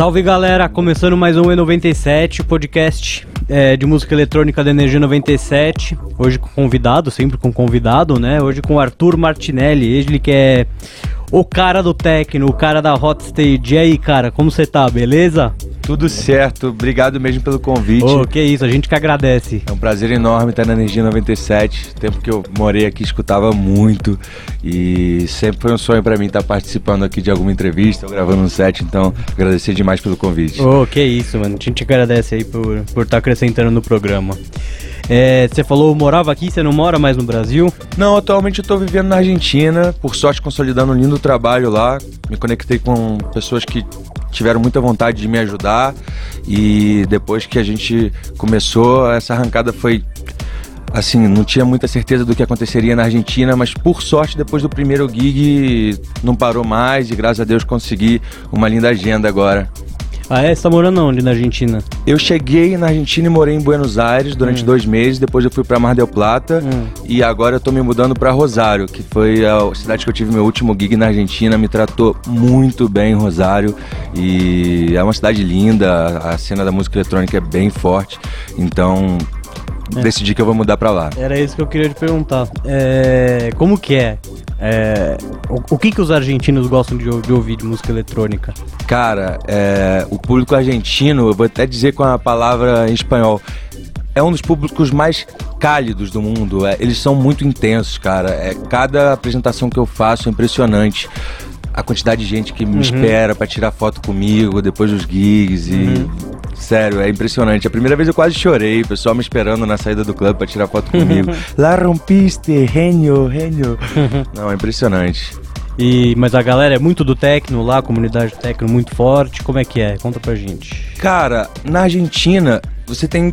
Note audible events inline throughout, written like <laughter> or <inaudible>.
Salve galera, começando mais um E97, o podcast é, de música eletrônica da Energia 97. Hoje com convidado, sempre com convidado, né? Hoje com Arthur Martinelli, ele que é o cara do techno, o cara da hot stage. E aí, cara, como você tá? Beleza? Tudo certo, obrigado mesmo pelo convite. Ô, que isso, a gente que agradece. É um prazer enorme estar na Energia 97. Tempo que eu morei aqui, escutava muito e sempre foi um sonho para mim estar participando aqui de alguma entrevista ou gravando um set, então agradecer demais pelo convite. Ô, que isso, mano. A gente agradece aí por, por estar acrescentando no programa. É, você falou morava aqui, você não mora mais no Brasil? Não, atualmente eu tô vivendo na Argentina, por sorte consolidando um lindo trabalho lá. Me conectei com pessoas que tiveram muita vontade de me ajudar e depois que a gente começou, essa arrancada foi assim, não tinha muita certeza do que aconteceria na Argentina, mas por sorte, depois do primeiro gig, não parou mais e graças a Deus consegui uma linda agenda agora. Ah, é? Você tá morando onde na Argentina? Eu cheguei na Argentina e morei em Buenos Aires durante hum. dois meses. Depois eu fui para Mar del Plata hum. e agora eu tô me mudando para Rosário, que foi a cidade que eu tive meu último gig na Argentina. Me tratou muito bem Rosário e é uma cidade linda. A cena da música eletrônica é bem forte. Então é. decidi que eu vou mudar para lá. Era isso que eu queria te perguntar. É, como que é? é o, o, que que os argentinos gostam de, de ouvir de música eletrônica? Cara, é, o público argentino, eu vou até dizer com a palavra em espanhol, é um dos públicos mais cálidos do mundo. É, eles são muito intensos, cara. É, cada apresentação que eu faço é impressionante a quantidade de gente que me uhum. espera para tirar foto comigo depois dos gigs e uhum. sério, é impressionante. A primeira vez eu quase chorei, o pessoal me esperando na saída do clube para tirar foto comigo. <laughs> La rompiste, genio, genio. <laughs> Não, é impressionante. E, mas a galera é muito do techno lá, a comunidade techno muito forte. Como é que é? Conta pra gente. Cara, na Argentina, você tem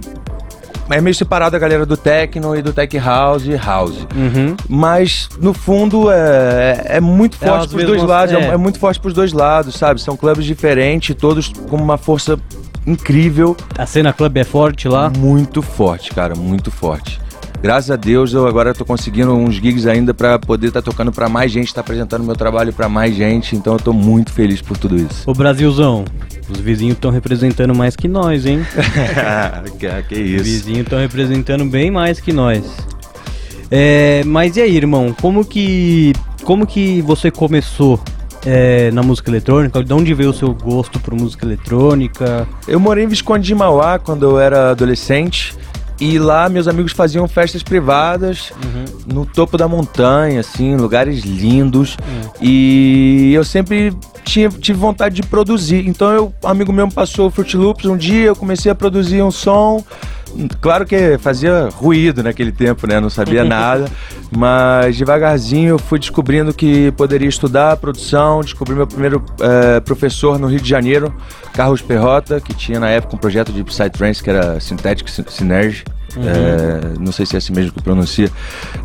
é meio separado a galera do techno e do tech house e house. Uhum. Mas, no fundo, é, é muito é, forte é, pros dois lados. É. é. muito forte pros dois lados, sabe? São clubes diferentes, todos com uma força incrível. A cena club é forte lá? Muito forte, cara, muito forte. Graças a Deus eu agora tô conseguindo uns gigs ainda para poder estar tá tocando para mais gente, estar tá apresentando meu trabalho para mais gente, então eu tô muito feliz por tudo isso. O Brasilzão, os vizinhos estão representando mais que nós, hein? <laughs> que, isso. Os vizinhos estão representando bem mais que nós. É, mas e aí, irmão? Como que como que você começou é, na música eletrônica? De onde veio o seu gosto por música eletrônica? Eu morei em Visconde de Mauá quando eu era adolescente. E lá meus amigos faziam festas privadas uhum. no topo da montanha, assim, lugares lindos. Uhum. E eu sempre tinha, tive vontade de produzir. Então eu, um amigo meu me passou o Fruit Loops um dia, eu comecei a produzir um som. Claro que fazia ruído naquele tempo, né? Não sabia <laughs> nada, mas devagarzinho eu fui descobrindo que poderia estudar produção. Descobri meu primeiro é, professor no Rio de Janeiro, Carlos Perrota, que tinha na época um projeto de Psytrance que era Synthetic Synergy. Uhum. É, não sei se é assim mesmo que pronuncia,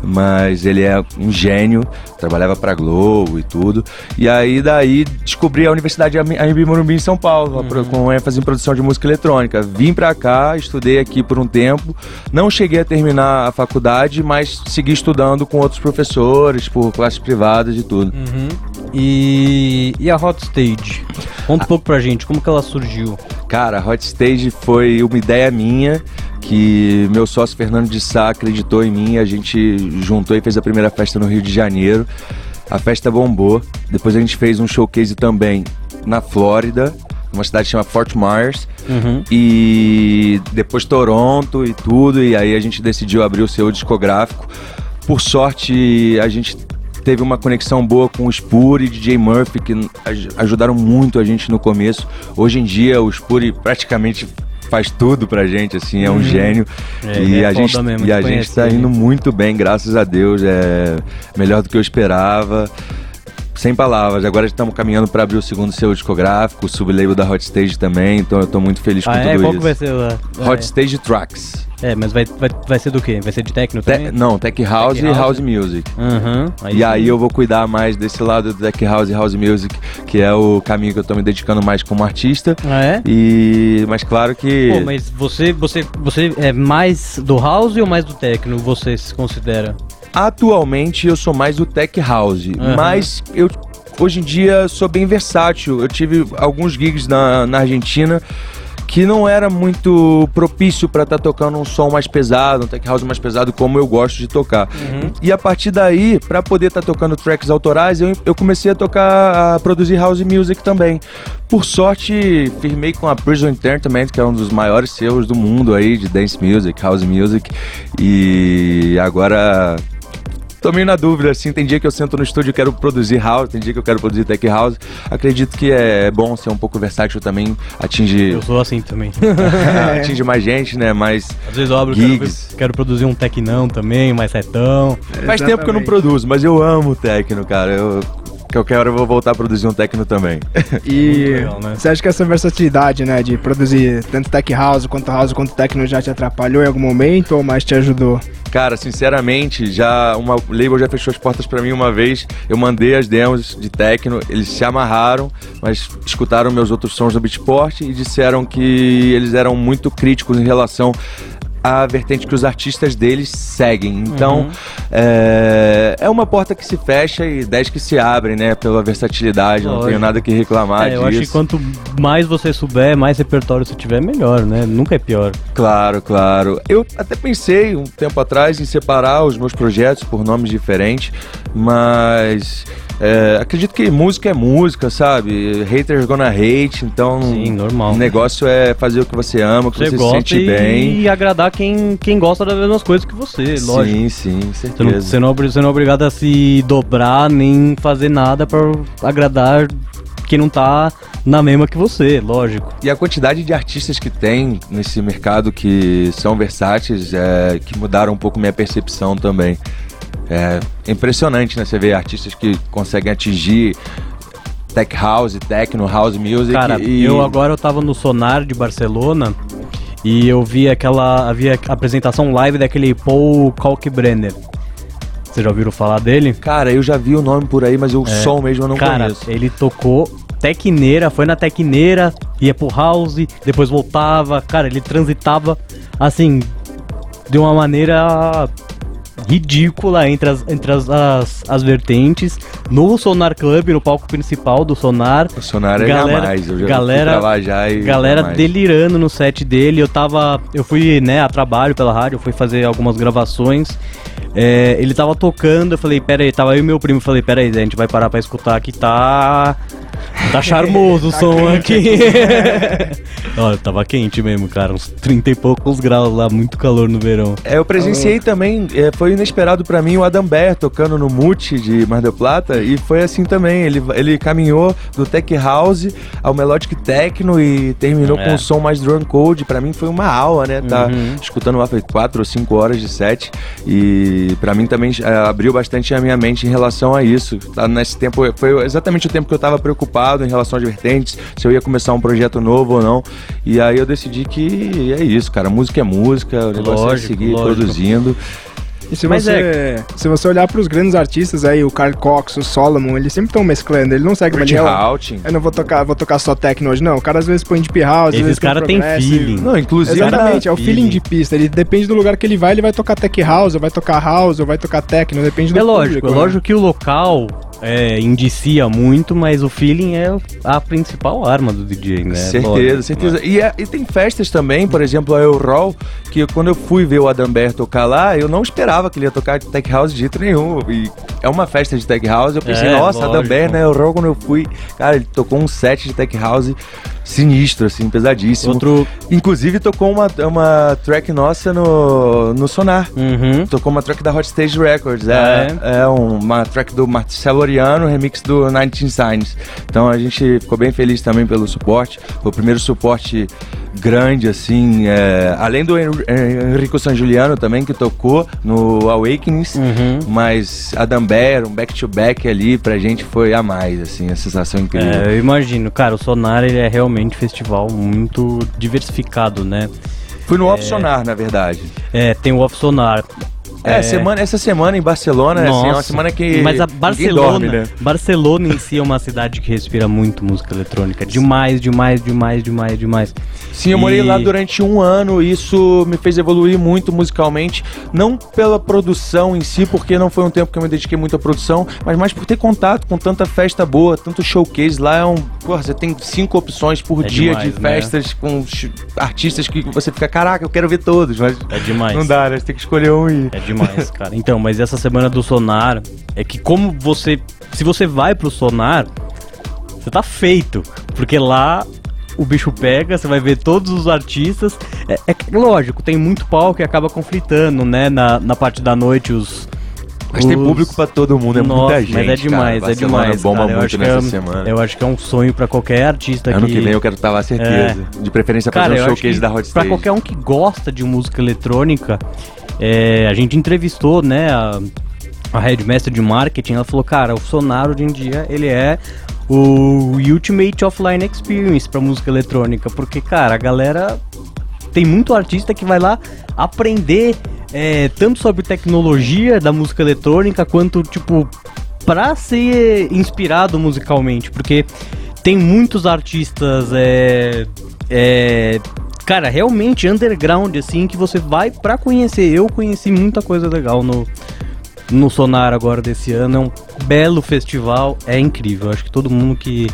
mas ele é um gênio, trabalhava para Globo e tudo. E aí daí descobri a Universidade Anhembi Morumbi em São Paulo, uhum. com ênfase em produção de música eletrônica. Vim para cá, estudei aqui por um tempo. Não cheguei a terminar a faculdade, mas segui estudando com outros professores, por classes privadas e tudo. Uhum. E, e a Hot Stage? Conta um pouco pra gente, como que ela surgiu? Cara, a Hot Stage foi uma ideia minha que meu sócio Fernando de Sá acreditou em mim, a gente juntou e fez a primeira festa no Rio de Janeiro. A festa bombou. Depois a gente fez um showcase também na Flórida, uma cidade chamada Fort Myers. Uhum. E depois Toronto e tudo. E aí a gente decidiu abrir o seu discográfico. Por sorte, a gente teve uma conexão boa com o Spuri e DJ Murphy, que ajudaram muito a gente no começo. Hoje em dia, o Spuri praticamente faz tudo pra gente, assim, é um uhum. gênio. É, e, é a gente, mesmo, e a gente tá indo muito bem, graças a Deus. É melhor do que eu esperava sem palavras. Agora estamos caminhando para abrir o segundo selo discográfico, o sublabel da Hot Stage também, então eu estou muito feliz com ah, tudo é? isso. Qual que vai ser lá? Hot é. Stage Tracks. É, mas vai, vai, vai ser do quê? Vai ser de techno também? Te, não, tech house tech e house, house music. Uhum, aí e sim. aí eu vou cuidar mais desse lado do tech house e house music, que é o caminho que eu estou me dedicando mais como artista. Ah, é? E mas claro que Pô, mas você você você é mais do house ou mais do techno? Você se considera? Atualmente eu sou mais do tech house, uhum. mas eu hoje em dia sou bem versátil. Eu tive alguns gigs na, na Argentina que não era muito propício para estar tá tocando um som mais pesado, um tech house mais pesado, como eu gosto de tocar. Uhum. E a partir daí, para poder estar tá tocando tracks autorais, eu, eu comecei a tocar, a produzir house music também. Por sorte, firmei com a Prison Entertainment, que é um dos maiores selos do mundo aí de dance music, house music, e agora tô meio na dúvida, assim, tem dia que eu sento no estúdio e quero produzir house, tem dia que eu quero produzir tech house. Acredito que é bom ser um pouco versátil também, atingir... Eu sou assim também. <laughs> atingir mais gente, né, mais Às vezes eu abro, gigs. Quero, quero produzir um tecnão também, mais retão. Faz tempo que eu não produzo, mas eu amo techno, cara. Eu Qualquer hora eu vou voltar a produzir um techno também. <laughs> E legal, né? você acha que essa versatilidade, né, de produzir tanto tech house quanto house quanto techno já te atrapalhou em algum momento ou mais te ajudou? Cara, sinceramente, já uma label já fechou as portas para mim uma vez. Eu mandei as demos de techno, eles se amarraram, mas escutaram meus outros sons do Beatport e disseram que eles eram muito críticos em relação a vertente que os artistas deles seguem. Então, uhum. é, é uma porta que se fecha e dez que se abrem, né? Pela versatilidade, Lógico. não tenho nada que reclamar é, disso. Eu acho que quanto mais você souber, mais repertório você tiver, melhor, né? Nunca é pior. Claro, claro. Eu até pensei um tempo atrás em separar os meus projetos por nomes diferentes, mas é, acredito que música é música, sabe? Haters gonna hate, então. Sim, normal. O negócio é fazer o que você ama, o que você, você se sente e, bem. E agradar quem, quem gosta das mesmas coisas que você, lógico. Sim, sim, certeza. Você não, você não, você não é obrigado a se dobrar nem fazer nada para agradar quem não tá na mesma que você, lógico. E a quantidade de artistas que tem nesse mercado que são versáteis, é, que mudaram um pouco minha percepção também. É impressionante, né? Você vê artistas que conseguem atingir tech house, techno, house music. Cara, e... eu agora eu tava no Sonar de Barcelona e eu vi aquela havia apresentação live daquele Paul Kalkbrenner. Vocês já ouviram falar dele? Cara, eu já vi o nome por aí, mas o é. som mesmo eu não Cara, conheço. ele tocou Tecneira, foi na Tecneira, ia pro house, depois voltava. Cara, ele transitava assim de uma maneira ridícula entre as, entre as, as, as, vertentes. No Sonar Club, no palco principal do Sonar. O Sonar é galera, mais, eu já galera, lá já e Galera delirando no set dele. Eu tava. Eu fui, né, a trabalho pela rádio, fui fazer algumas gravações. É, ele tava tocando, eu falei, pera aí, tava eu e meu primo, falei, pera aí, a gente vai parar pra escutar que tá. Tá charmoso o tá som aqui. <laughs> Olha, tava quente mesmo, cara. Uns 30 e poucos graus lá, muito calor no verão. É, eu presenciei também, é, foi inesperado para mim o Adam Bear tocando no Mute de Mar del Plata e foi assim também. Ele, ele caminhou do Tech House ao Melodic Techno e terminou é. com um som mais drum code. Para mim foi uma aula, né? Tá uhum. escutando lá foi 4 ou 5 horas de set e para mim também é, abriu bastante a minha mente em relação a isso. Tá, nesse tempo foi exatamente o tempo que eu tava preocupado em relação às vertentes, se eu ia começar um projeto novo ou não. E aí eu decidi que é isso, cara. Música é música, o negócio lógico, é seguir lógico. produzindo. E se você, é... se você olhar para os grandes artistas aí, o Carl Cox, o Solomon, eles sempre estão mesclando, ele não segue uma linha. Eu não vou tocar, vou tocar só techno hoje, não. O cara às vezes põe deep house, Esses caras têm feeling. Não, inclusive. Exatamente, é o feeling. feeling de pista. Ele depende do lugar que ele vai, ele vai tocar tech house, ou vai tocar house, ou vai tocar techno, depende do É lógico, público, é né? lógico que o local é, indicia muito, mas o feeling é a principal arma do DJ, né? Certeza, Lógico, certeza. Né? E, é, e, tem festas também, por exemplo, a Euroll, que quando eu fui ver o Adambert tocar lá, eu não esperava que ele ia tocar Tech House de jeito nenhum. E é uma festa de Tech House, eu pensei, é, nossa, Adambert na Euroll, quando eu fui, cara, ele tocou um set de Tech House sinistro, assim, pesadíssimo. Outro... Inclusive tocou uma, uma track nossa no, no Sonar. Uhum. Tocou uma track da Hot Stage Records. É, ah, é? é uma track do Marcelo Oriano, remix do 19 Signs. Então a gente ficou bem feliz também pelo suporte. Foi o primeiro suporte grande, assim. É, além do Enrico San Giuliano também, que tocou no Awakenings. Uhum. Mas Adam Bear, um back-to-back -back ali, pra gente foi a mais, assim, a sensação incrível. É, eu imagino. Cara, o Sonar, ele é realmente um festival muito diversificado, né? Fui no é... Off Sonar, na verdade. É, tem o Off Sonar. É, é, Semana, essa semana em Barcelona, Nossa, assim, é uma semana que. Mas a Barcelona. Dorme, né? Barcelona em si é uma cidade que respira muito música eletrônica. Demais, demais, demais, demais, demais. Sim, eu morei lá durante um ano e isso me fez evoluir muito musicalmente. Não pela produção em si, porque não foi um tempo que eu me dediquei muito à produção, mas mais por ter contato com tanta festa boa, tanto showcase. Lá é um. Porra, você tem cinco opções por É dia demais, de né? festas com ch- artistas que você fica, caraca, eu quero ver todos, mas É demais. não dá, né? Você tem que escolher um e. É demais, <laughs> cara. Então, mas essa semana do Sonar é que como você. Se você vai pro Sonar, você tá feito. Porque lá o bicho pega, você vai ver todos os artistas. É, é lógico, tem muito palco que acaba conflitando, né? Na, na parte da noite, os. Mas tem público pra todo mundo, é Nossa, muita gente. Mas é demais, cara. é demais. bomba cara. Eu muito nessa é, semana. Eu acho que é um sonho pra qualquer artista Ano que. que vem eu quero estar lá, certeza. De preferência fazer Cara, um showcase da Hot pra qualquer um que gosta de música eletrônica, é, a gente entrevistou, né, a, a headmaster de marketing, ela falou, cara, o Sonar hoje em dia, ele é o Ultimate Offline Experience pra música eletrônica, porque, cara, a galera tem muito artista que vai lá aprender é, tanto sobre tecnologia da música eletrônica quanto, tipo, pra ser inspirado musicalmente, porque tem muitos artistas, é, é, cara, realmente underground, assim, que você vai pra conhecer. Eu conheci muita coisa legal no, no Sonar agora desse ano. É um belo festival, é incrível. Acho que todo mundo que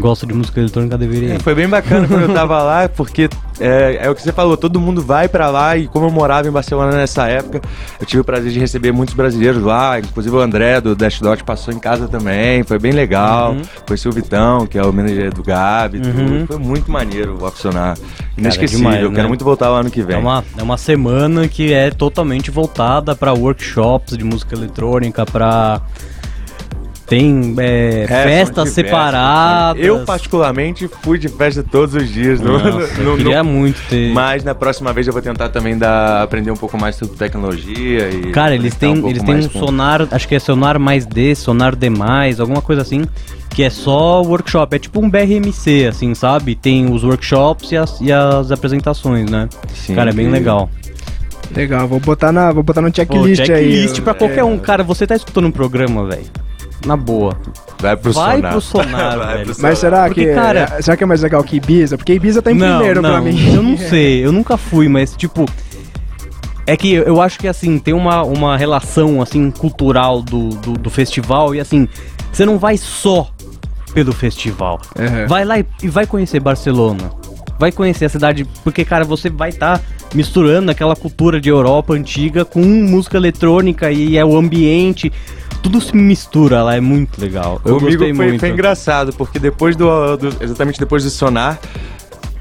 gosta de música eletrônica deveria É, ir. foi bem bacana quando eu <laughs> tava lá, porque é, é o que você falou, todo mundo vai pra lá e como eu morava em Barcelona nessa época, eu tive o prazer de receber muitos brasileiros lá, inclusive o André do Dash Dot passou em casa também, foi bem legal. Uhum. Conheci o Vitão, que é o manager do Gabi, Uhum. foi muito maneiro o Aficionar. Inesquecível, demais, eu né? quero muito voltar lá ano que vem. É uma, é uma semana que é totalmente voltada para workshops de música eletrônica, para tem é, É, festas separadas. Eu, particularmente, fui de festa todos os dias. no- Nossa, no- eu no- queria muito ter. Mas na próxima vez eu vou tentar também dar, aprender um pouco mais sobre tecnologia e. Cara, eles têm, um eles têm um com- sonar, acho que é sonar mais D, sonar D, alguma coisa assim, que é só workshop. É tipo um BRMC, assim, sabe? Tem os workshops e as, e as apresentações, né? Sim, Cara, é bem que- legal. Legal, vou botar, na, vou botar no Pô, checklist, aí. checklist pra qualquer um. Cara, você tá escutando um programa, velho. Na boa. Vai pro Vai sonar. pro sonar, <laughs> Vai velho. pro Mas será Porque, que, cara- será que é mais legal que Ibiza? Porque Ibiza tá em primeiro pra mim. Eu não <laughs> sei, eu nunca fui, mas tipo. É que eu acho que assim, tem uma, uma relação assim cultural do, do, do festival e assim, você não vai só pelo festival. Uhum. Vai lá e, e vai conhecer Barcelona. Vai conhecer a cidade, porque, cara, você vai estar misturando aquela cultura de Europa antiga com música eletrônica e é o ambiente. Tudo se mistura lá, é muito legal. Eu Comigo gostei foi, muito. foi engraçado, porque depois do, do- Exatamente depois do sonar.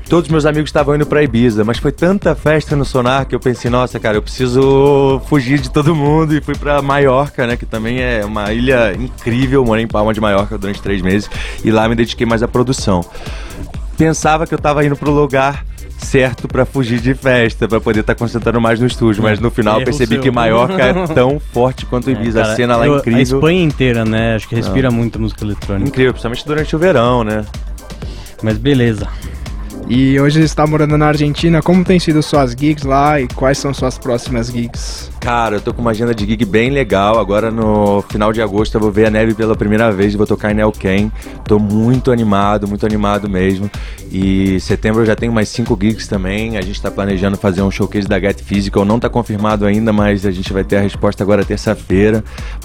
Todos meus amigos estavam indo pra Ibiza, mas foi tanta festa no Sonar que eu pensei, nossa, cara, eu preciso fugir de todo mundo e fui pra Maiorca, né, que também é uma ilha incrível. Morei em Palma de Maiorca durante três meses e lá me dediquei mais à produção. Pensava que eu tava indo pro lugar certo pra fugir de festa, pra poder estar concentrando mais no estúdio, mas no final eu Erro percebi que Maiorca é <laughs> tão forte quanto Ibiza. Cara, a cena lá é eu- incrível. A Espanha inteira, né? Acho que respira muito música eletrônica. Incrível, principalmente durante o verão, né? Mas beleza. E hoje está morando na Argentina, como tem sido suas gigs lá e quais são suas próximas gigs? Cara, eu tô com uma agenda de gig bem legal. Agora no final de agosto eu vou ver a neve pela primeira vez vou tocar em Neuquén. Tô muito animado, muito animado mesmo. E setembro eu já tenho mais cinco gigs também. A gente tá planejando fazer um showcase da Get Physical. Não tá confirmado ainda, mas a gente vai ter a resposta agora terça-feira.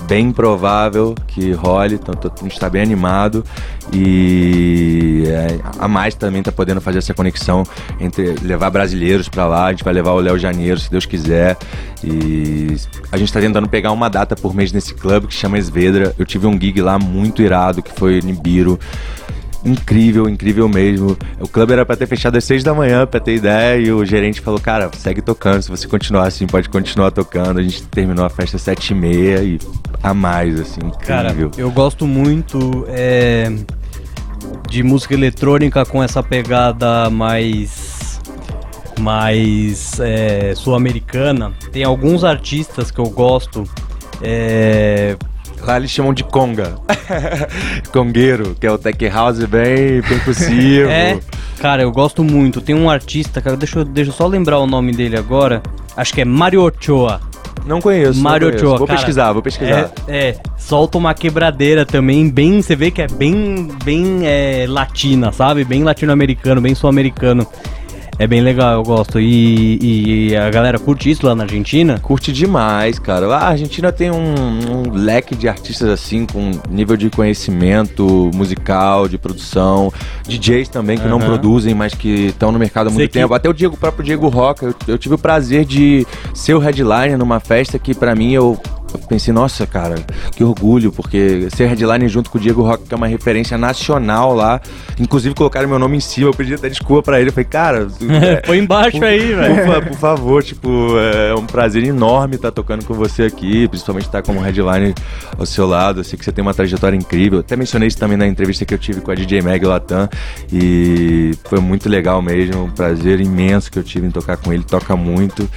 Bem provável que role. Então a gente tá bem animado. E é, a mais também tá podendo fazer essa conexão entre levar brasileiros pra lá. A gente vai levar o Léo Janeiro, se Deus quiser. E a gente tá tentando pegar uma data por mês nesse clube que chama Esvedra. Eu tive um gig lá muito irado, que foi Nibiru. Incrível, incrível mesmo. O clube era pra ter fechado às 6 da manhã, pra ter ideia, e o gerente falou: Cara, segue tocando. Se você continuar assim, pode continuar tocando. A gente terminou a festa às 7 e meia e a mais, assim, Cara, incrível. eu gosto muito é, de música eletrônica com essa pegada mais mais é, sul-americana. Tem alguns artistas que eu gosto. é, Lá eles chamam de conga. <laughs> Congueiro, que é o tech house bem percussivo. é, cara, eu gosto muito. Tem um artista, cara, deixa eu, deixa eu só lembrar o nome dele agora. Acho que é Mario Ochoa. Não conheço. não Mario conheço. Ochoa, Vou cara, pesquisar, vou pesquisar. É, é, solta uma quebradeira também, bem, você vê que é bem, bem é, latina, sabe? Bem latino-americano, bem sul-americano. É bem legal, eu gosto. E, e, a galera curte isso lá na Argentina? Curte demais, cara. A Argentina tem um, um leque de artistas assim, com nível de conhecimento musical, de produção, DJs também que uhum. não produzem, mas que estão no mercado há muito tempo. Até o Diego, o próprio Diego Roca, eu, eu tive o prazer de ser o headliner numa festa que para mim eu pensei, nossa, cara, que orgulho, porque ser headline junto com o Diego Rock, que é uma referência nacional lá, inclusive colocaram meu nome em cima, eu pedi até desculpa pra ele, eu falei, cara... <laughs> É, Põe embaixo por, aí, velho. Por, por, favor, tipo, é um prazer enorme estar tocando com você aqui, principalmente estar como headline ao seu lado, eu sei que você tem uma trajetória incrível, até mencionei isso também na entrevista que eu tive com a DJ Mag Latam, e foi muito legal mesmo, um prazer imenso que eu tive em tocar com ele, toca muito.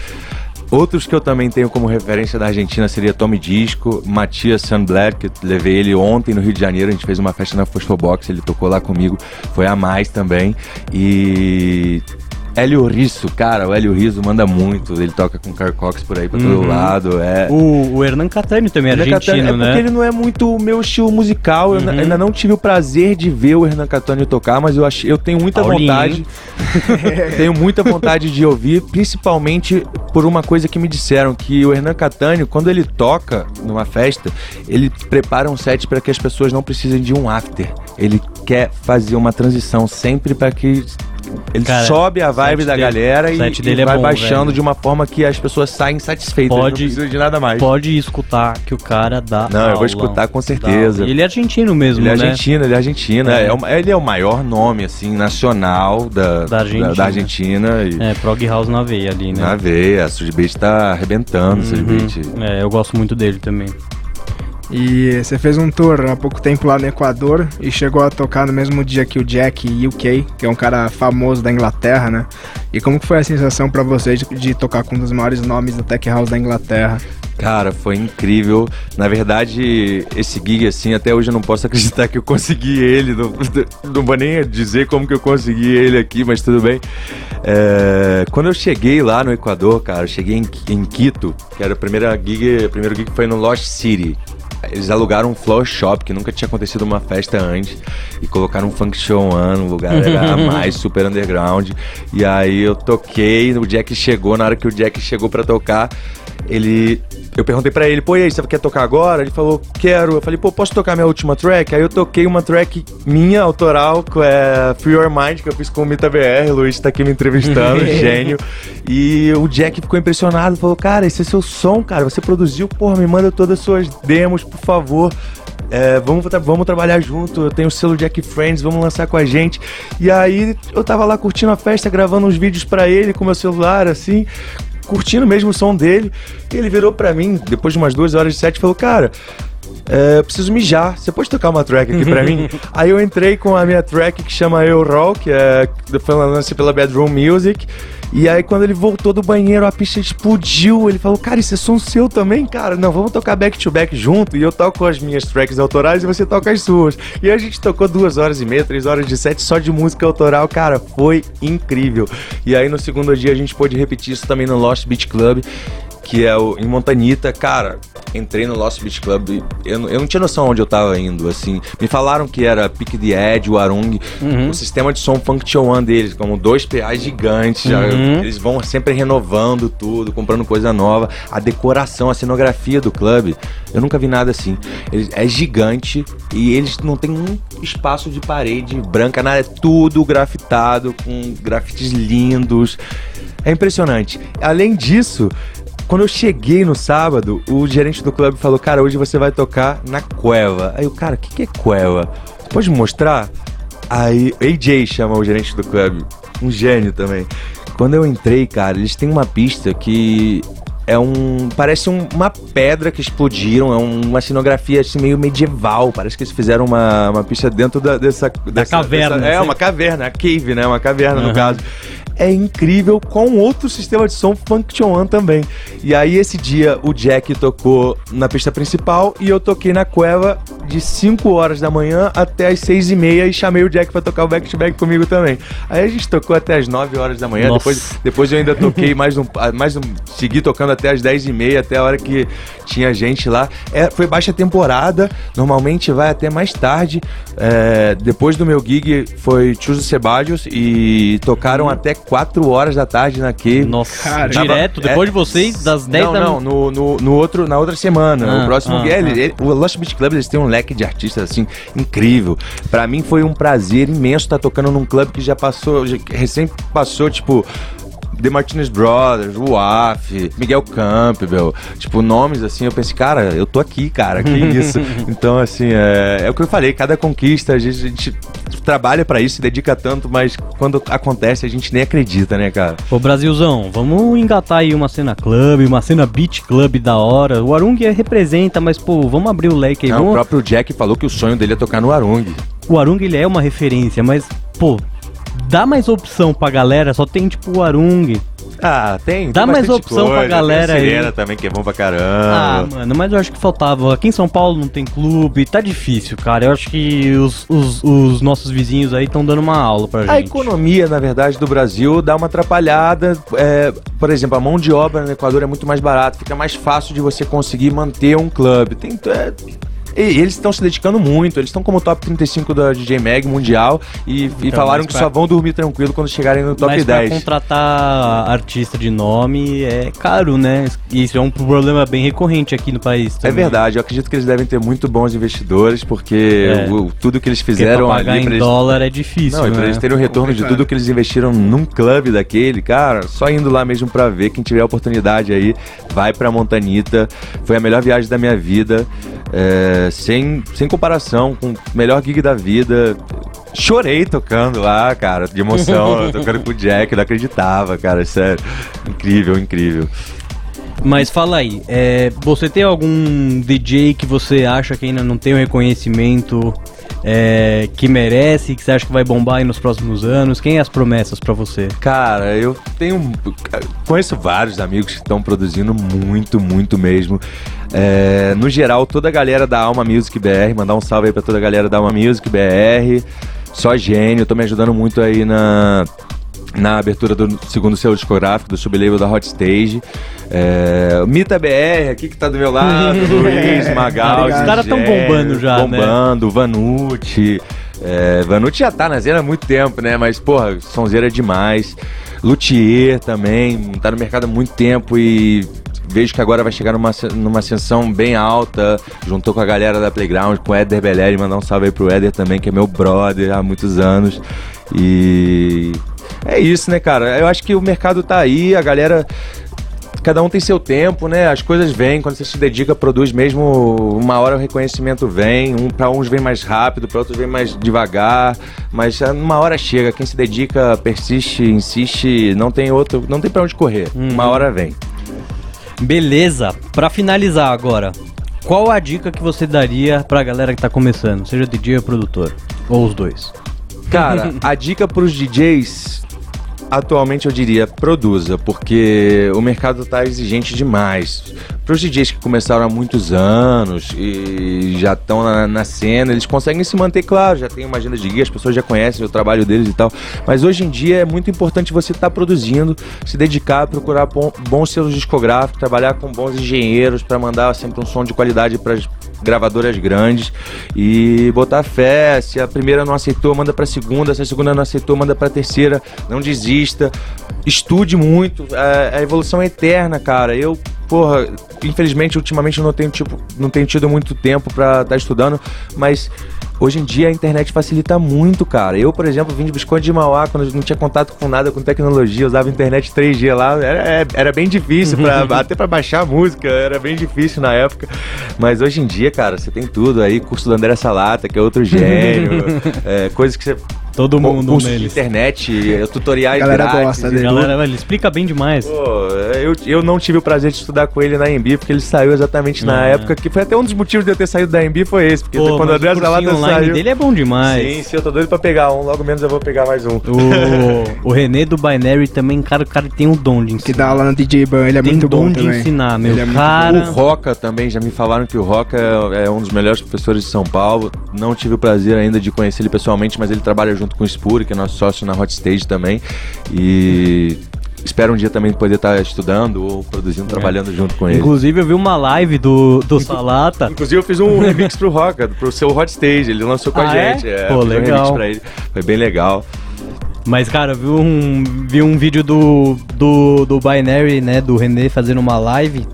Outros que eu também tenho como referência da Argentina seria Tommy Disco, Matias Sunblack, que levei ele ontem no Rio de Janeiro, a gente fez uma festa na Box, ele tocou lá comigo, foi a mais também. E Hélio Risso, cara, o Hélio Risso manda muito, ele toca com Carl Cox por aí pra uhum. todo lado. É... O, o Hernan Catani também é argentino, Catani, é né? porque ele não é muito o meu estilo musical, uhum. eu ainda não tive o prazer de ver o Hernan Catani tocar, mas eu, ach... eu tenho muita Paulinho. vontade, <laughs> tenho muita vontade de ouvir, principalmente por uma coisa que me disseram, que o Hernan Catani, quando ele toca numa festa, ele prepara um set para que as pessoas não precisem de um after. Ele quer fazer uma transição sempre para que ele Cara, sobe a vibe da dele, galera e, e é vai bom, baixando velho. de uma forma que as pessoas saem satisfeitas. Pode, não de nada mais. Pode escutar que o cara dá. Não, aula, eu vou escutar com certeza. Ele é argentino mesmo, ele é né? argentino, ele é argentino. É. É, ele é o maior nome, assim, nacional da, da Argentina. Da, da Argentina e... É, Prog House na veia ali, né? Na veia, a Sudbeat tá arrebentando, uhum. É, eu gosto muito dele também. E você fez um tour há pouco tempo lá no Equador e chegou a tocar no mesmo dia que o Jack UK, que é um cara famoso da Inglaterra, né? E como que foi a sensação para você de, de, tocar com um dos maiores nomes do Tech House da Inglaterra? Cara, foi incrível. Na verdade, esse gig, assim, até hoje eu não posso <laughs> acreditar que eu consegui ele. Não, <laughs> não vou nem dizer como que eu consegui ele aqui, mas tudo bem. É, quando eu cheguei lá no Equador, cara, cheguei em, em Quito, que era a primeira gig, o primeiro gig foi no Lost City, eles alugaram um floor shop, que nunca tinha acontecido uma festa antes, e colocaram um funk show ano, o lugar era <laughs> mais super underground. E aí eu toquei, o Jack chegou, na hora que o Jack chegou para tocar, ele. Eu perguntei para ele, pô, e aí, você quer tocar agora? Ele falou, quero. Eu falei, pô, posso tocar minha última track? Aí eu toquei uma track minha, autoral, que é Free Your Mind, que eu fiz com o Mita BR, o Luiz tá aqui me entrevistando, <laughs> gênio. E o Jack ficou impressionado, falou, cara, esse é seu som, cara, você produziu, porra, me manda todas as suas demos, por favor. É, vamos, vamos trabalhar junto. Eu tenho o selo Jack Friends, vamos lançar com a gente. E aí eu tava lá curtindo a festa, gravando uns vídeos para ele com meu celular, assim, curtindo mesmo o som dele. E ele virou para mim, depois de umas duas horas de set, e falou: Cara, é, preciso mijar, você pode tocar uma track aqui pra <laughs> mim? Aí eu entrei com a minha track que chama Eu Roll, que é foi lançada pela Bedroom Music. E aí quando ele voltou do banheiro, a pista explodiu. Ele falou, cara, isso é som seu também, cara. Não, vamos tocar back-to-back -back junto. E eu toco as minhas tracks autorais e você toca as suas. E a gente tocou duas horas e meia, três horas de set só de música autoral. Cara, foi incrível. E aí no segundo dia a gente pôde repetir isso também no Lost Beach Club que é o, em Montanita, cara, entrei no Lost Beach Club, eu, eu não tinha noção onde eu tava indo, assim. Me falaram que era Pick the Edge, o Arung, uhum. o sistema de som Function One deles, como dois PAs gigantes, uhum. já, eles vão sempre renovando tudo, comprando coisa nova. A decoração, a cenografia do clube, eu nunca vi nada assim. Eles, é gigante e eles não tem um espaço de parede branca, nada, é tudo grafitado, com grafites lindos. É impressionante. Além disso, quando eu cheguei no sábado, o gerente do clube falou: Cara, hoje você vai tocar na Cueva. Aí eu, cara, o que, que é Cueva? Você pode mostrar? Aí, AJ chama o gerente do clube, um gênio também. Quando eu entrei, cara, eles têm uma pista que é um. Parece um, uma pedra que explodiram, é um, uma cenografia assim, meio medieval. Parece que eles fizeram uma, uma pista dentro da, dessa, da dessa caverna. Dessa, é, uma caverna, a cave, né? Uma caverna uhum. no caso é incrível com outro sistema de som Function One também. E aí esse dia o Jack tocou na pista principal e eu toquei na cueva de 5 horas da manhã até as 6 e meia e chamei o Jack para tocar o back-to-back -back comigo também. Aí a gente tocou até as 9 horas da manhã, depois, depois eu ainda toquei mais um, mais um, segui tocando até as 10 e meia, até a hora que tinha gente lá. É, foi baixa temporada, normalmente vai até mais tarde. É, depois do meu gig foi Chuso Sebadios e tocaram uhum. até 4 horas da tarde na Cave. Nossa, Cara, direto, Tava- depois é- de vocês, das 10 não, da não, no, no, no outro, na outra semana. Ah, o próximo ah, é, ele- ah. ele- o Lost Beat Club eles têm um leque de artistas assim incrível. Pra mim foi um prazer imenso estar tocando num clube que já passou, já, recém passou tipo The Martinez Brothers, o AF, Miguel Campbell, tipo, nomes assim, eu pensei, cara, eu tô aqui, cara, que <laughs> isso. então, assim, é, é o que eu falei, cada conquista, a gente, a gente trabalha pra isso, se dedica tanto, mas quando acontece a gente nem acredita, né, cara? Ô Brasilzão, vamos engatar aí uma cena club, uma cena beat club da hora. O Arung representa, mas pô, vamos abrir o leque aí. Não, o vamos- próprio Jack falou que o sonho dele é tocar no Arung. O Arung ele é uma referência, mas pô, dá mais opção pra galera, só tem tipo o Arung. Ah, tem. Dá tem mais opção pra galera tem a aí. Também, que é bom pra Ah, caramba. mano, mas eu acho que faltava. Aqui em São Paulo não tem clube, tá difícil, cara. Eu acho que os, os, os nossos vizinhos aí estão dando uma aula pra gente. A economia, na verdade, do Brasil dá uma atrapalhada. É, por exemplo, a mão de obra no Equador é muito mais barata, fica mais fácil de você conseguir manter um clube. Tem, é, e eles estão se dedicando muito, eles estão como top 35 da DJ Mag mundial e, e Então, falaram mas que pra- só vão dormir tranquilo quando chegarem no top Mas pra 10. contratar artista de nome é caro, né? E isso é um problema bem recorrente aqui no país. É também. verdade, eu acredito que eles devem ter muito bons investidores, porque É. o- tudo que eles Porque fizeram pra pagar ali em eles dólar é difícil, Não, e pra né? eles terem o retorno de tudo que eles investiram num clube daquele, cara, só indo lá mesmo pra ver. Quem tiver a oportunidade aí, vai pra Montanita. Foi a melhor viagem da minha vida, é, sem, sem comparação, com o melhor gig da vida. Chorei tocando lá, cara, de emoção, <laughs> tocando com o Jack, não acreditava, cara, sério. Incrível, incrível. Mas fala aí, é, você tem algum DJ que você acha que ainda não tem o reconhecimento é, que merece, que você acha que vai bombar aí nos próximos anos? Quem é as promessas pra você? Cara, eu tenho. Conheço vários amigos que estão produzindo muito, muito mesmo. É, no geral, toda a galera da Alma Music BR, mandar um salve aí pra toda a galera da Alma Music BR. Só gênio, tô me ajudando muito aí na, na abertura do segundo selo discográfico, do sublabel da Hot Stage. É, Mita BR aqui que tá do meu lado, <laughs> Luiz, Magal, Os caras tão bombando já, né? Bombando, Vanucci. É, Vanucci já tá na Zena há muito tempo, né? Mas, porra, sonzeira é demais. Luthier também, tá no mercado há muito tempo e vejo que agora vai chegar numa, numa ascensão bem alta. Juntou com a galera da Playground, com o Éder Belleri, mandar um salve aí pro Éder também, que é meu brother há muitos anos. E é isso, né, cara? Eu acho que o mercado tá aí, a galera cada um tem seu tempo, né? As coisas vêm, quando você se dedica, produz mesmo, uma hora o reconhecimento vem, um, para uns vem mais rápido, para outros vem mais devagar, mas uma hora chega, quem se dedica, persiste, insiste, não tem outro, não tem para onde correr. Uma hora vem. Beleza, pra finalizar agora, qual a dica que você daria pra galera que tá começando, seja DJ ou produtor? Ou os dois? Cara, <laughs> a dica pros DJs atualmente eu diria produza, porque o mercado tá exigente demais. Pros DJs que começaram há muitos anos e já estão na, na cena, eles conseguem se manter, claro, já tem uma agenda de guia, as pessoas já conhecem o trabalho deles e tal. Mas hoje em dia é muito importante você estar produzindo, se dedicar, procurar bom- bons selos discográficos, trabalhar com bons engenheiros para mandar sempre um som de qualidade para gravadoras grandes e botar fé. Se a primeira não aceitou, manda pra segunda. Se a segunda não aceitou, manda pra terceira. Não desista. Estude muito. A, a evolução é eterna, cara. Eu, porra, infelizmente, ultimamente eu não tenho, tipo, não tenho tido muito tempo pra estar estudando, mas. Hoje em dia a internet facilita muito, cara. Eu, por exemplo, vim de Biscoito de Mauá quando não tinha contato com nada com tecnologia, usava internet 3G lá. Era, é- era bem difícil, pra, <laughs> até pra baixar a música, era bem difícil na época. Mas hoje em dia, cara, você tem tudo aí. Curso do André Salata, que é outro gênio. <laughs> é, coisas que você. Todo mundo curso de neles. internet, é, tutoriais Galera grátis. gosta dele. Galera, ele explica bem demais. Pô, eu, eu não tive o prazer de estudar com ele na Embi, porque ele saiu exatamente na Ah. época que foi até um dos motivos de eu ter saído da Embi foi esse, porque Pô, quando o André online saiu. dele é bom demais. Sim, sim, eu tô doido pra pegar um, logo menos eu vou pegar mais um. O, o René do Binary também, cara, o cara tem um dom de ensinar. Que dá aula no DJ Ban, ele é tem muito dom bom de também. ensinar, meu Ele é muito cara. O Roca também, já me falaram que o Roca é, é um dos melhores professores de São Paulo. Não tive o prazer ainda de conhecer ele pessoalmente, mas ele trabalha junto com o Spuri, que é nosso sócio na Hot Stage também. E espero um dia também poder estar estudando ou produzindo, trabalhando junto com ele. Inclusive, eu vi uma live do, do Salata. Inclusive eu fiz um <laughs> remix pro Roca, pro seu Hot Stage, ele lançou com Ah, a é? gente. É, Pô, fiz um legal. ele. Foi bem legal. Mas, cara, vi um, vi um vídeo do, do, do Binary, né, do René fazendo uma live.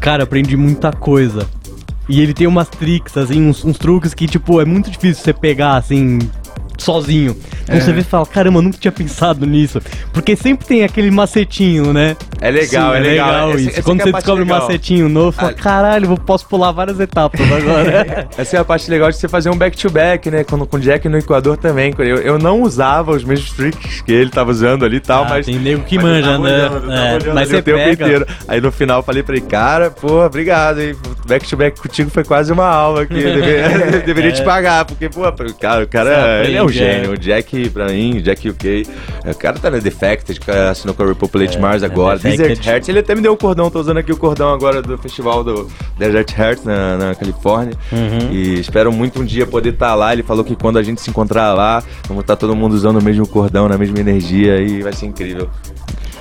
Cara, aprendi muita coisa. E ele tem umas tricks, assim, uns, uns truques que, tipo, é muito difícil você pegar, assim, sozinho. Então É. você vê e fala, caramba, eu nunca tinha pensado nisso. Porque sempre tem aquele macetinho, né? É legal, Sim, é legal. Esse- isso. essa Quando que é você descobre um legal. macetinho novo, fala, Ah. caralho, eu posso pular várias etapas agora. <laughs> Essa é a parte legal de você fazer um back-to-back, né? Quando, com o Jack no Equador também. Eu, eu não usava os mesmos tricks que ele tava usando ali e tal, Ah, mas. tem nego que eu manja, né? olhando, eu É, mas você o tempo pega. inteiro. Aí no final eu falei pra ele, cara, pô, obrigado, hein? Back-to-back contigo foi quase uma aula aqui. <laughs> <laughs> Deveria, deveria te pagar, porque, pô, cara, o cara É. Ele é um é. Gênio. O Jack, pra mim, o Jack UK. O cara tá na Defected, assinou com a Repopulate É, Mars é agora. Defected. Desert Hearts, ele até me deu um cordão, tô usando aqui o cordão agora do festival do Desert Hearts na, na Califórnia. Uhum. E espero muito um dia poder estar lá. Ele falou que quando a gente se encontrar lá, vamos estar todo mundo usando o mesmo cordão, na mesma energia e vai ser incrível.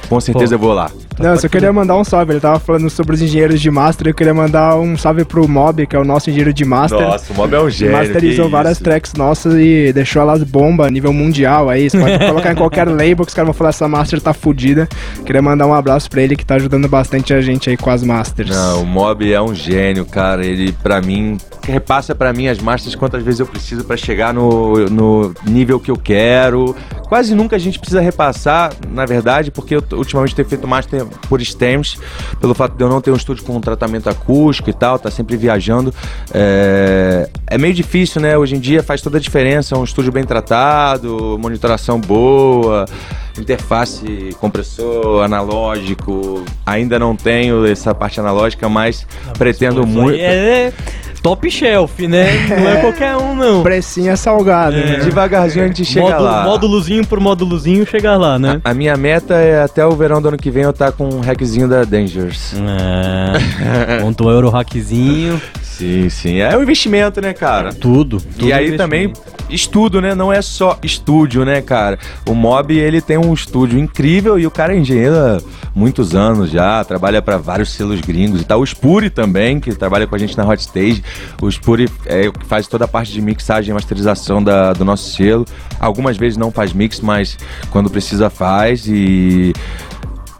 Com certeza Pô. eu vou lá. Não, eu só queria mandar um salve. Ele tava falando sobre os engenheiros de master. Eu queria mandar um salve pro Mob, que é o nosso engenheiro de master. Nossa, o Mob é um Ele gênio. masterizou várias isso. tracks nossas e deixou elas bomba a nível mundial aí. Você pode colocar em qualquer <laughs> label que os caras vão falar essa master tá fodida. Queria mandar um abraço pra ele que tá ajudando bastante a gente aí com as masters. Não, o Mob é um gênio, cara. Ele, pra mim, repassa pra mim as masters quantas vezes eu preciso pra chegar no, no nível que eu quero. Quase nunca a gente precisa repassar, na verdade, porque eu ultimamente tenho feito master por stems, pelo fato de eu não ter um estúdio com tratamento acústico e tal, tá sempre viajando. É, é meio difícil, né? Hoje em dia faz toda a diferença. Um estúdio bem tratado, monitoração boa, interface, compressor analógico. Ainda não tenho essa parte analógica, mas pretendo muito. É top shelf, né? Não é qualquer um, não. Precinho é salgado, É. né? Devagarzinho a gente chega Módulo- lá. Módulozinho por módulozinho chegar lá, né? A minha meta é até o verão do ano que vem eu estar com um hackzinho da Dangers. É. <laughs> Montou o Eurohackzinho. Sim, sim. É um investimento, né, cara? Tudo. tudo E aí investimento. também estudo, né? Não é só estúdio, né, cara? O Mob, ele tem um estúdio incrível e o cara é engenheiro há muitos anos já, trabalha para vários selos gringos e tal. O Spuri também, que trabalha com a gente na Hot Stage. O Spuri é o que faz toda a parte de mixagem e masterização da, do nosso selo. Algumas vezes não faz mix, mas quando precisa faz e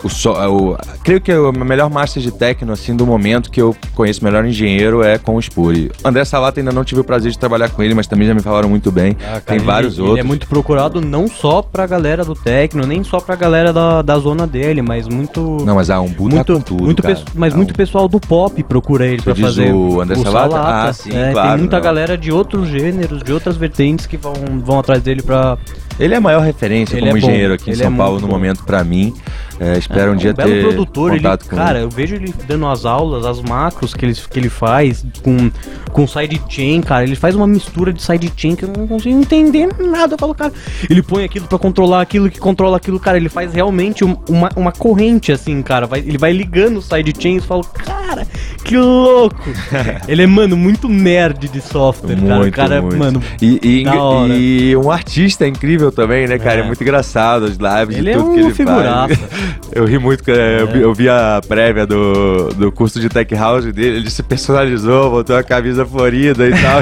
o so, o, creio que o melhor master de techno assim do momento que eu conheço, o melhor engenheiro é com o Spuri. André Salata ainda não tive o prazer de trabalhar com ele, mas também já me falaram muito bem. Ah, cara, Tem ele- vários ele, outros. é muito procurado não só pra galera do techno, nem só pra galera da, da zona dele, mas muito. Não, mas a Umbu muito, tá tudo, muito cara. mas muito pessoal do pop procura ele pra diz fazer o André Salata? Ah, sim, É, claro, Tem muita não. galera de outros gêneros, de outras vertentes que vão, vão atrás dele pra. Ele é a maior referência Ele como é engenheiro aqui em ele São é Paulo no bom. momento pra mim. É, espero É, um dia um belo ter produtor, ele, contato com cara, ele. eu vejo ele dando as aulas, as macros que ele, que ele faz com, com sidechain, cara. Ele faz uma mistura de sidechain que eu não consigo entender nada. Eu falo, cara, ele põe aquilo pra controlar aquilo que controla aquilo, cara. Ele faz realmente um- uma, uma corrente, assim, cara. Vai- ele vai ligando os sidechains e falo, cara, que louco. <laughs> ele é, mano, muito nerd de software, cara. O Muito, cara, muito. mano, E, e, e um artista incrível também, né, cara? É, É. muito engraçado as lives Ele e é tudo uma que ele figuraça. faz. <laughs> Eu ri muito, cara. Eu, vi, eu vi a prévia do, do curso de Tech House dele, ele se personalizou, botou a camisa florida e tal.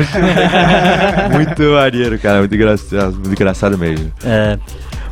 <laughs> muito maneiro, cara. Muito engraçado, muito engraçado mesmo. é.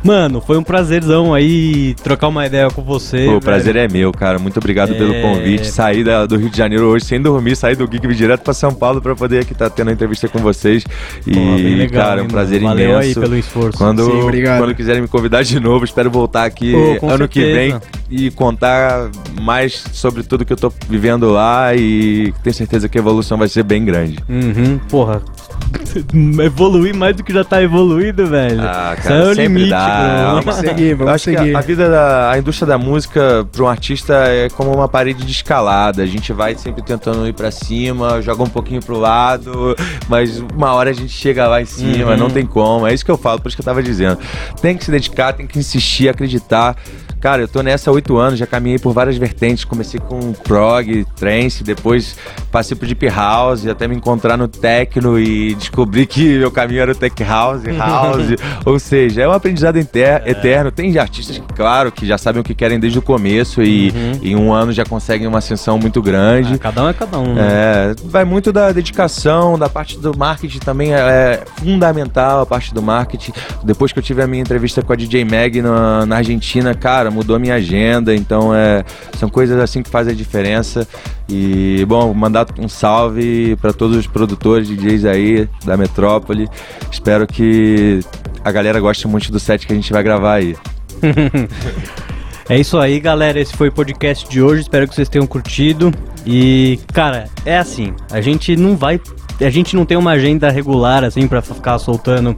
Mano, foi um prazerzão aí trocar uma ideia com você. Pô, o prazer é meu, cara. Muito obrigado pelo É. convite. Saí da- do Rio de Janeiro hoje sem dormir, saí do Geek direto pra São Paulo pra poder aqui estar tendo a entrevista com vocês. E, Pô, legal, cara, é um hein, prazer mano? Valeu imenso. aí pelo esforço. Quando, Sim, obrigado. quando quiserem me convidar de novo, espero voltar aqui Pô, ano que vem certeza. e contar mais sobre tudo que eu tô vivendo lá e tenho certeza que a evolução vai ser bem grande. Uhum, porra. <laughs> Evoluir mais do que já tá evoluído, velho. Ah, Isso cara, é o sempre limite, dá. Vamos seguir, vamos acho seguir. a, a vida da a indústria da música para um artista é como uma parede de escalada. A gente vai sempre tentando ir para cima, joga um pouquinho pro lado, mas uma hora a gente chega lá em cima, Uhum. não tem como. É isso que eu falo, por isso que eu tava dizendo. Tem que se dedicar, tem que insistir, acreditar. Cara, eu tô nessa há oito anos, já caminhei por várias vertentes. Comecei com prog, trance, depois passei pro deep house, até me encontrar no techno e descobri que <laughs> meu caminho era o tech house, <laughs> house. Ou seja, é um aprendizado É. eterno. Tem artistas, claro, que já sabem o que querem desde o começo e Uhum. em um ano já conseguem uma ascensão muito grande. Ah, cada um é cada um, né? É, vai muito da dedicação, da parte do marketing também é, é fundamental a parte do marketing. Depois que eu tive a minha entrevista com a DJ Mag na, na Argentina, cara, mudou a minha agenda. Então é, são coisas assim que fazem a diferença. E bom, mandar um salve para todos os produtores, DJs aí da Metrópole. Espero que a galera goste muito do set que a gente vai gravar aí. <laughs> É isso aí, galera. Esse foi o podcast de hoje. Espero que vocês tenham curtido. E, cara, é assim. A gente não vai. A gente não tem uma agenda regular, assim, pra ficar soltando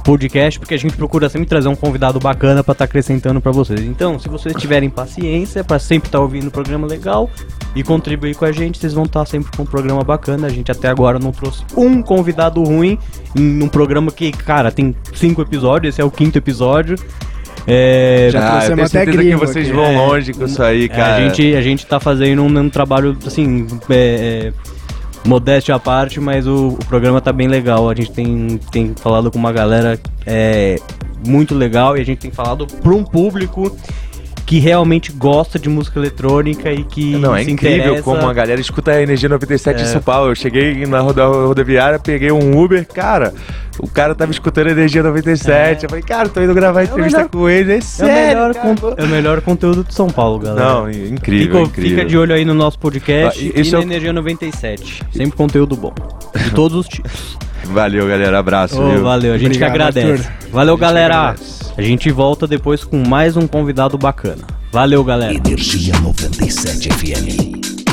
podcast, porque a gente procura sempre trazer um convidado bacana pra estar acrescentando pra vocês. Então, se vocês tiverem paciência pra sempre estar ouvindo um programa legal e contribuir com a gente, vocês vão estar sempre com um programa bacana. A gente até agora não trouxe um convidado ruim em um programa que, cara, tem cinco episódios. Esse é o quinto episódio. É, Já Ah, eu trouxemos tenho até certeza que gringo vocês aqui. vão É. longe com isso aí, É, cara. a, gente, a gente tá fazendo um, um trabalho, assim, é, é, modéstia à parte, mas o, o programa tá bem legal. A gente tem, tem falado com uma galera é, muito legal e a gente tem falado pra um público que realmente gosta de música eletrônica e que Não, é incrível interessa. como a galera escuta a Energia 97 É. em São Paulo. Eu cheguei na rodoviária, peguei um Uber, cara, o cara tava escutando Energia 97. É. Eu falei, cara, tô indo gravar entrevista melhor- com ele, é É o, sério, con- é o melhor conteúdo de São Paulo, galera. Não, incrível, Fica, incrível. fica de olho aí no nosso podcast Ah, e- e, isso na é o- Energia 97. Sempre conteúdo bom. De <laughs> todos os tipos. Valeu, galera, abraço, viu? valeu, a gente que Obrigado, agradece. Arthur. Valeu, A galera. agradece. A gente volta depois com mais um convidado bacana. Valeu, galera. Energia 97 FM.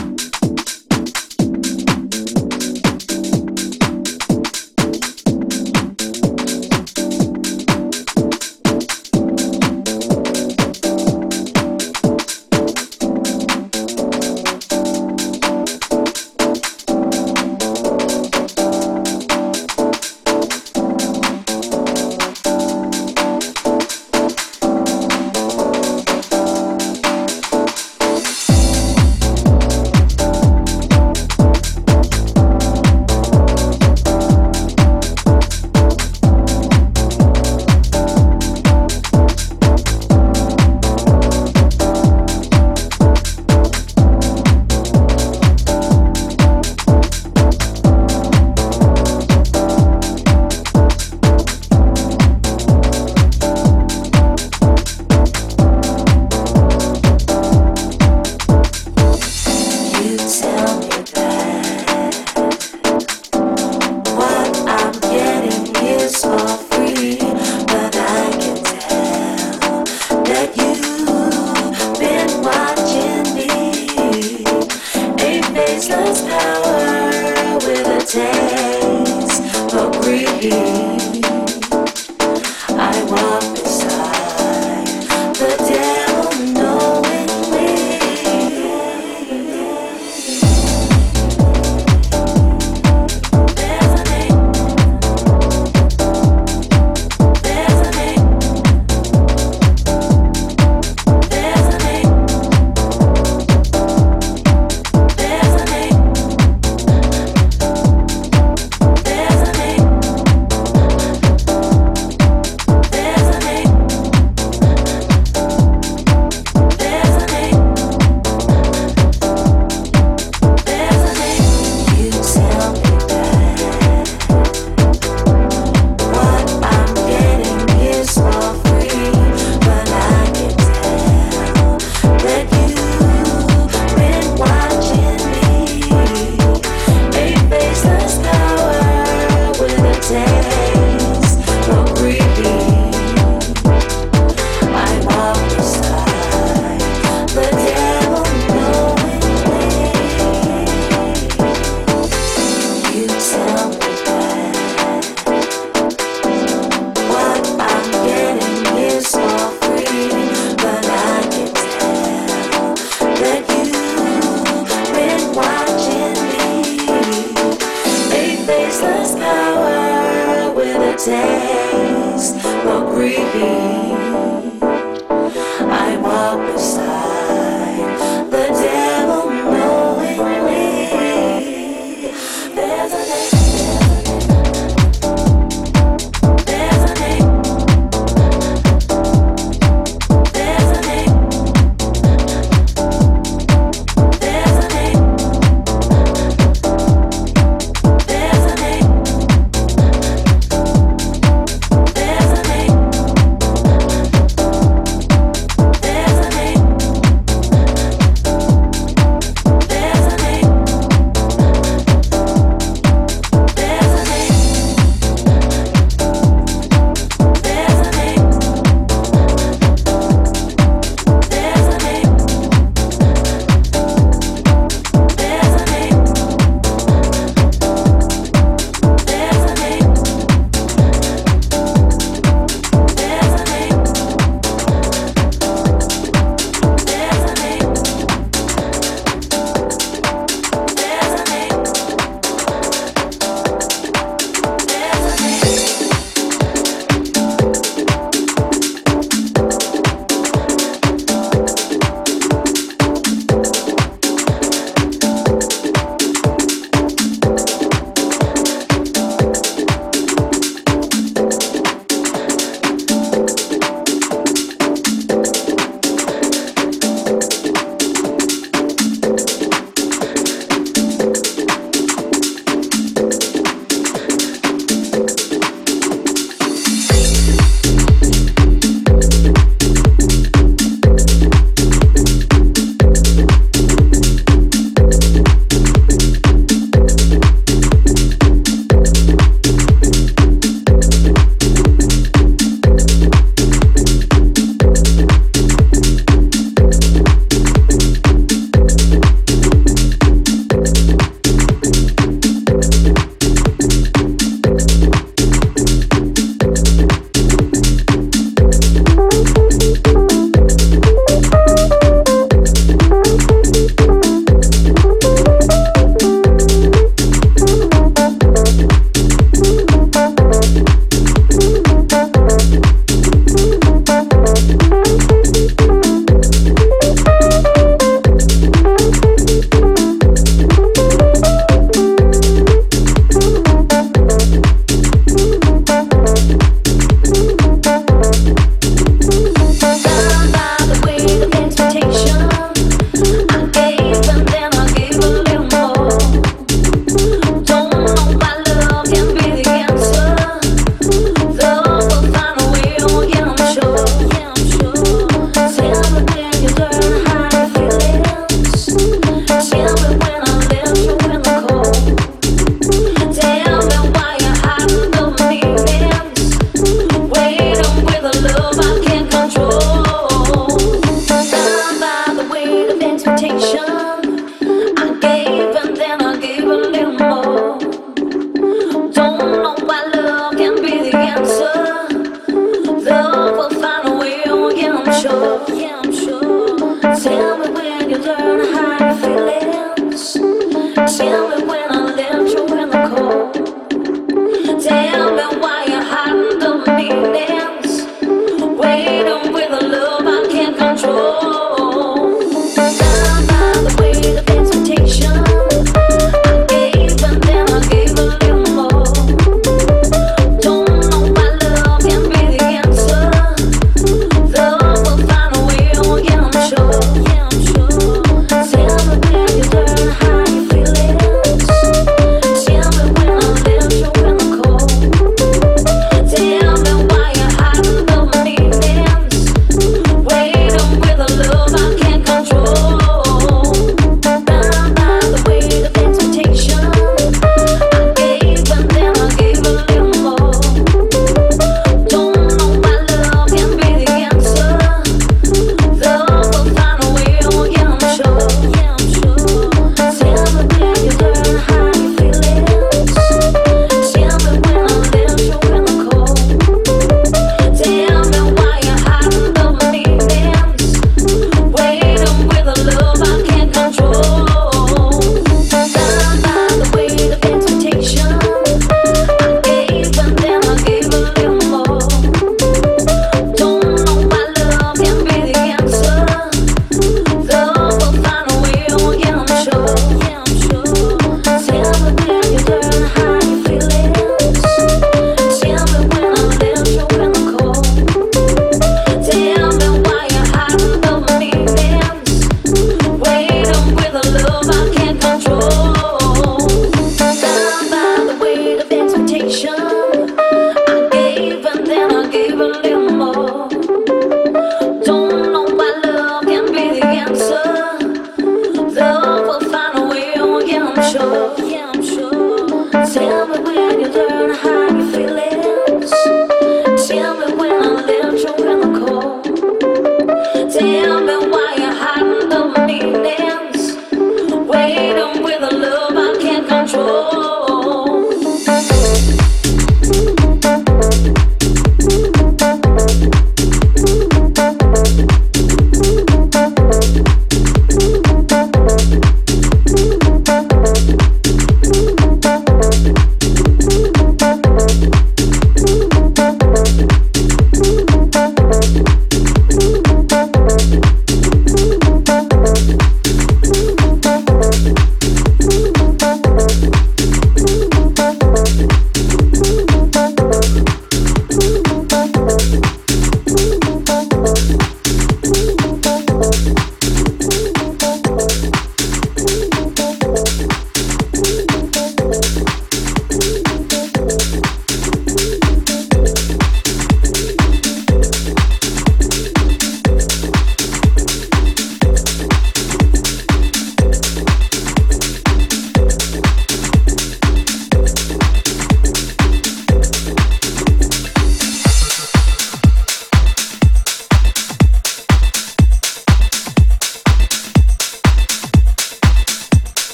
taste, what greedy.